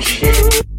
shit.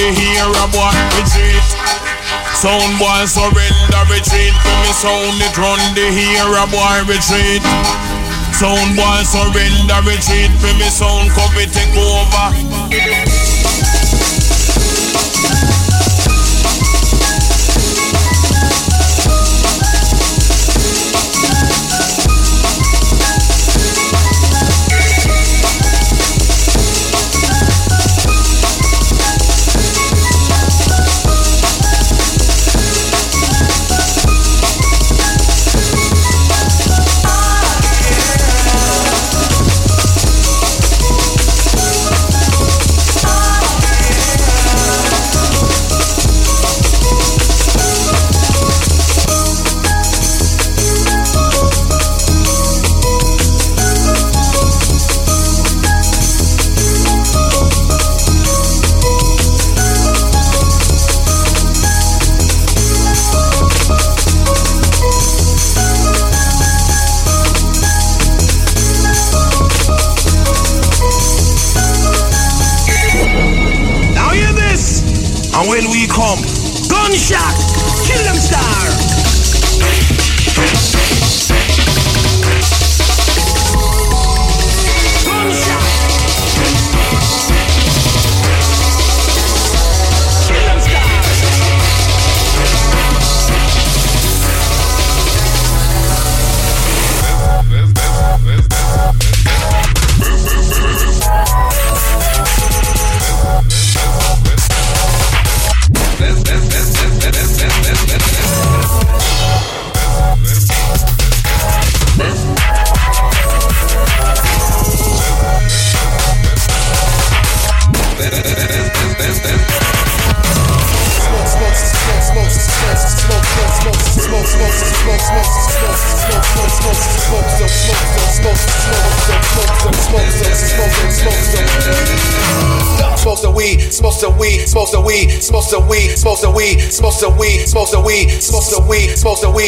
The hero boy retreat. Sound boy surrender retreat. For Me sound it run the hero boy retreat. Sound boy surrender retreat. For Me sound copy take over. Shock.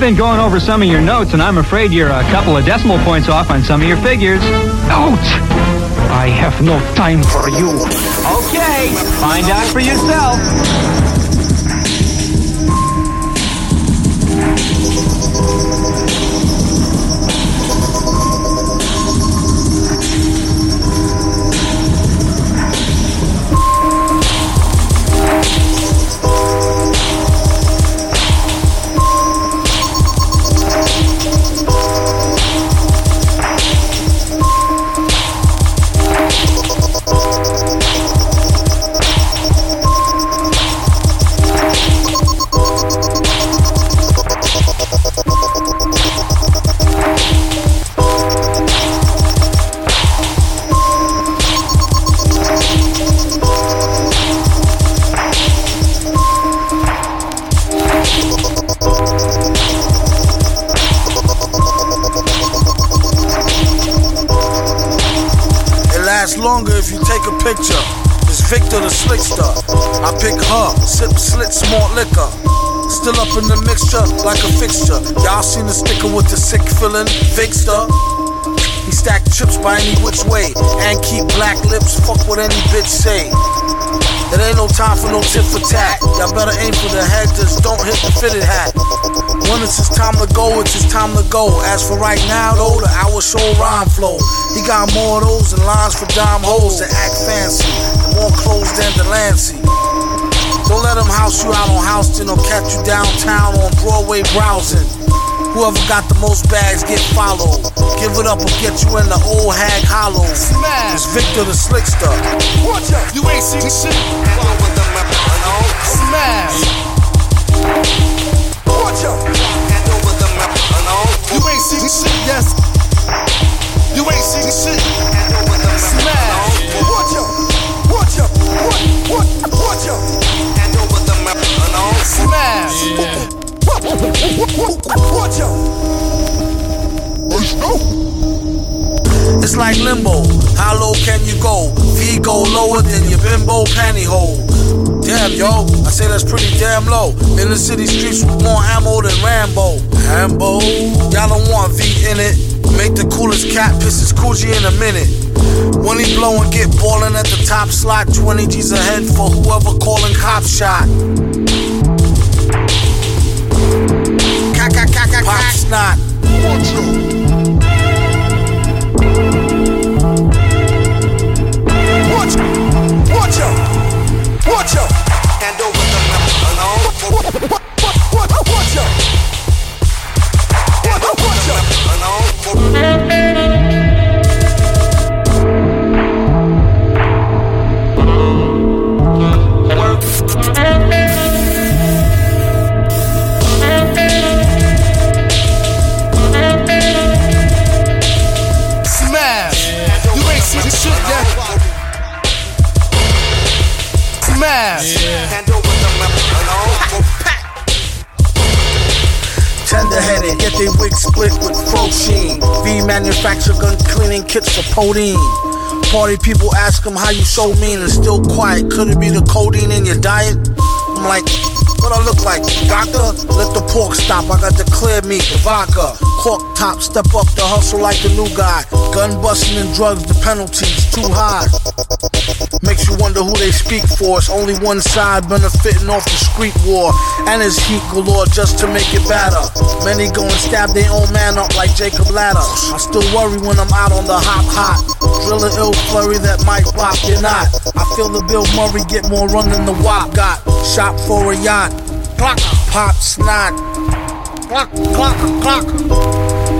I've been going over some of your notes, and I'm afraid you're a couple of decimal points off on some of your figures. Out! I have no time for you. Okay, find out for yourself. Y'all seen the sticker with the sick feeling, Victor. He stack chips by any which way and keep black lips. Fuck what any bitch say. It ain't no time for no tit for tat. Y'all better aim for the head, just don't hit the fitted hat. When it's his time to go, it's his time to go. As for right now, though, the hour show rhyme flow. He got more of those than lines for dime hoes that act fancy and more clothes than Delancey. Don't let them house you out on Houston or catch you downtown on Broadway browsing. Whoever got the most bags get followed. Give it up or get you in the old hag hollow. Smash. It's Victor the Slickster. Watch out, you ain't seen shit. Smash. Watch out. You ain't seen shit, yes. You ain't seen shit. And with the member. Smash. Watch out. Watch out! What? What? Watch out! Hand over It's like limbo. How low can you go? V go lower than your bimbo pantyhose. Damn, yo, I say that's pretty damn low. In the city streets with more ammo than Rambo. Rambo, y'all don't want V in it. Make the coolest cat piss his coochie in a minute. When he blow and get ballin' at the top slot, 20 G's ahead for whoever calling cop shot. Pop snot. Watch Watch out! Watch! Hand over the Watch out! Watch out! Watch out! Kits for Podine. Party people ask him how you so mean and still quiet. Could it be the codeine in your diet? I'm like, what I look like? Doctor, let the pork stop. I got the clear meat, vodka. Cork top, step up the hustle like the new guy. Gun busting and drugs, the penalties too high. Makes you wonder who they speak for. It's only one side benefiting off the street war. And his heat galore just to make it better. Many go and stab their own man up like Jacob Ladder. I still worry when I'm out on the hop hot. Drill an ill flurry that might pop your not. I feel the Bill Murray get more run than the WAP got. Shop for a yacht. Clock, pop, snot. Clock, clock, clock.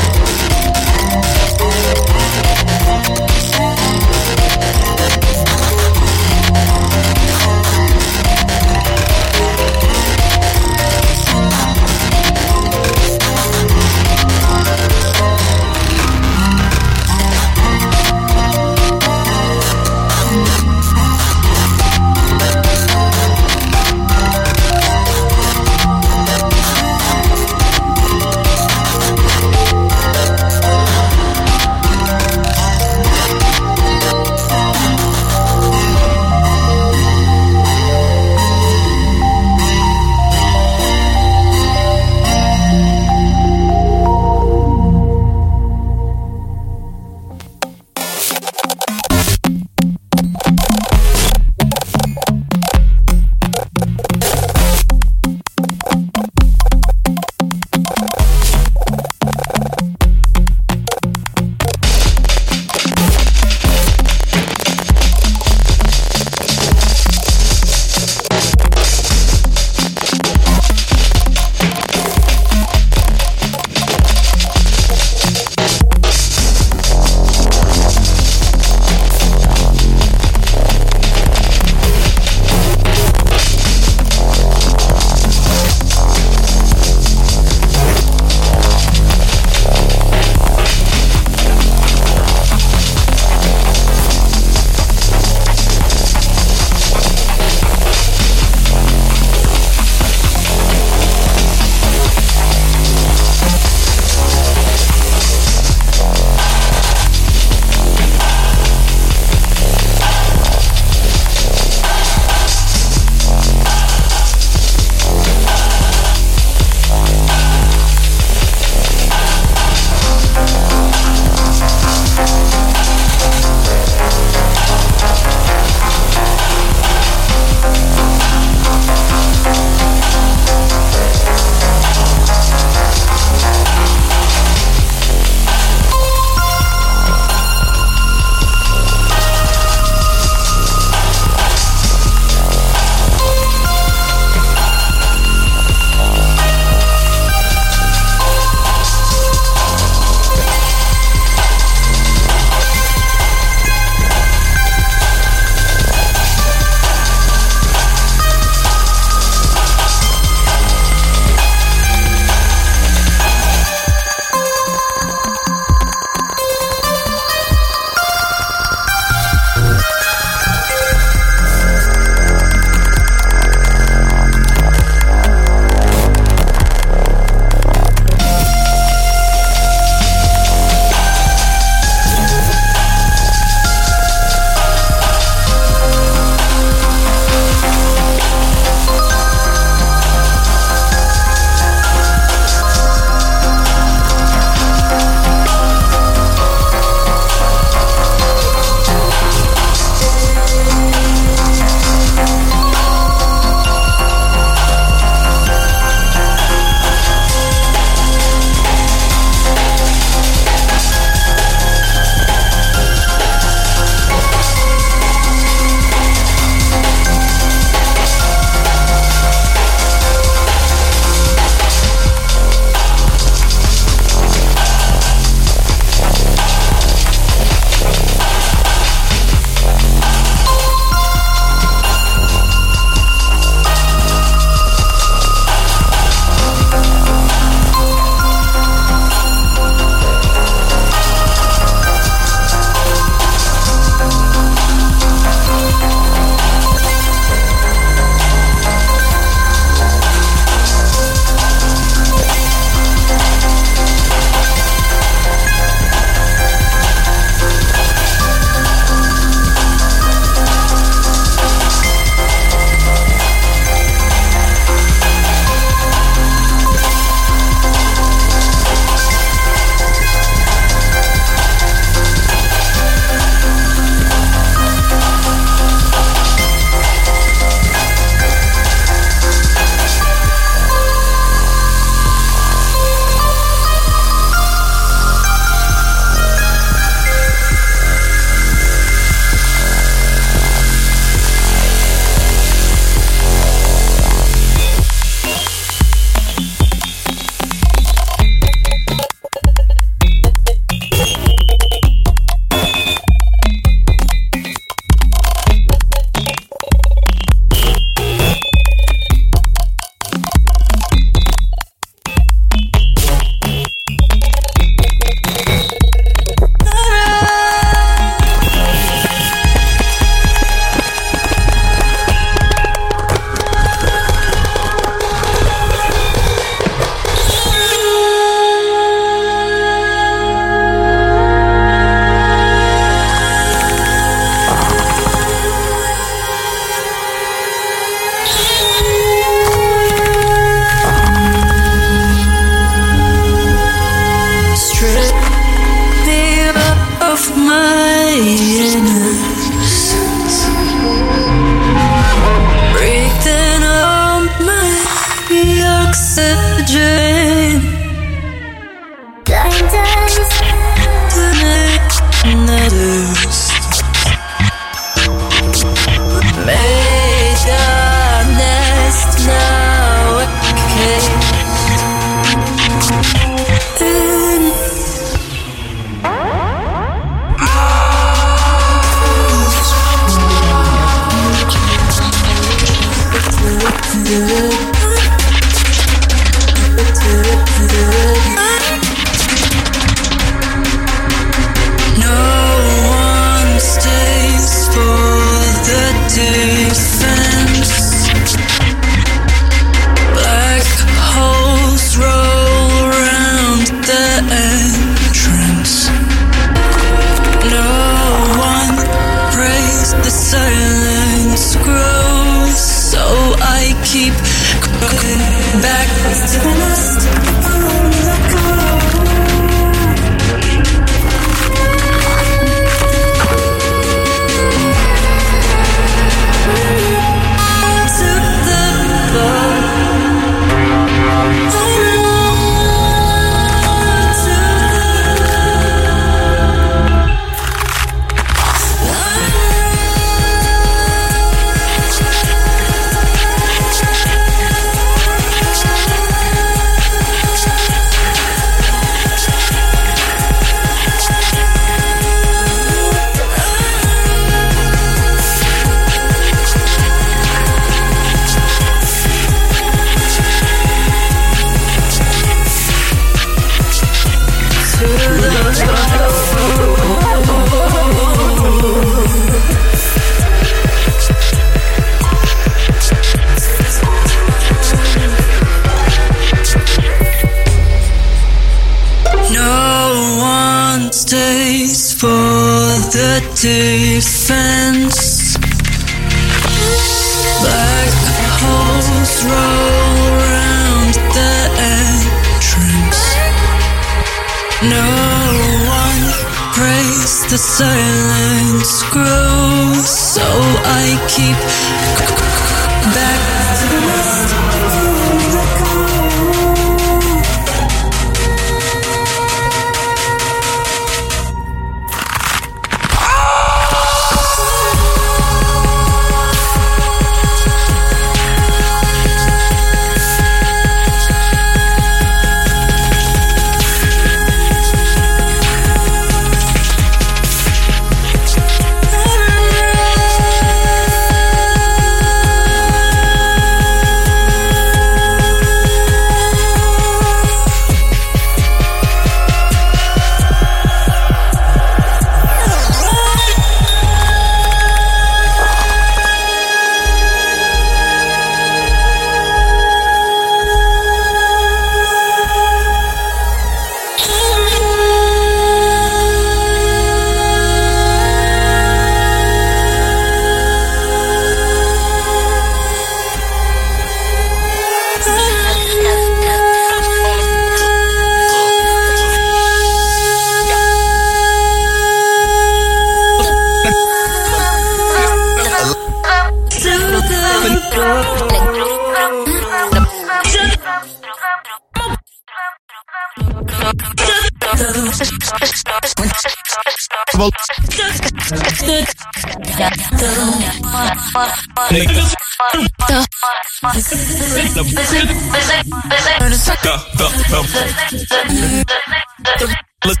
The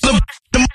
The, the,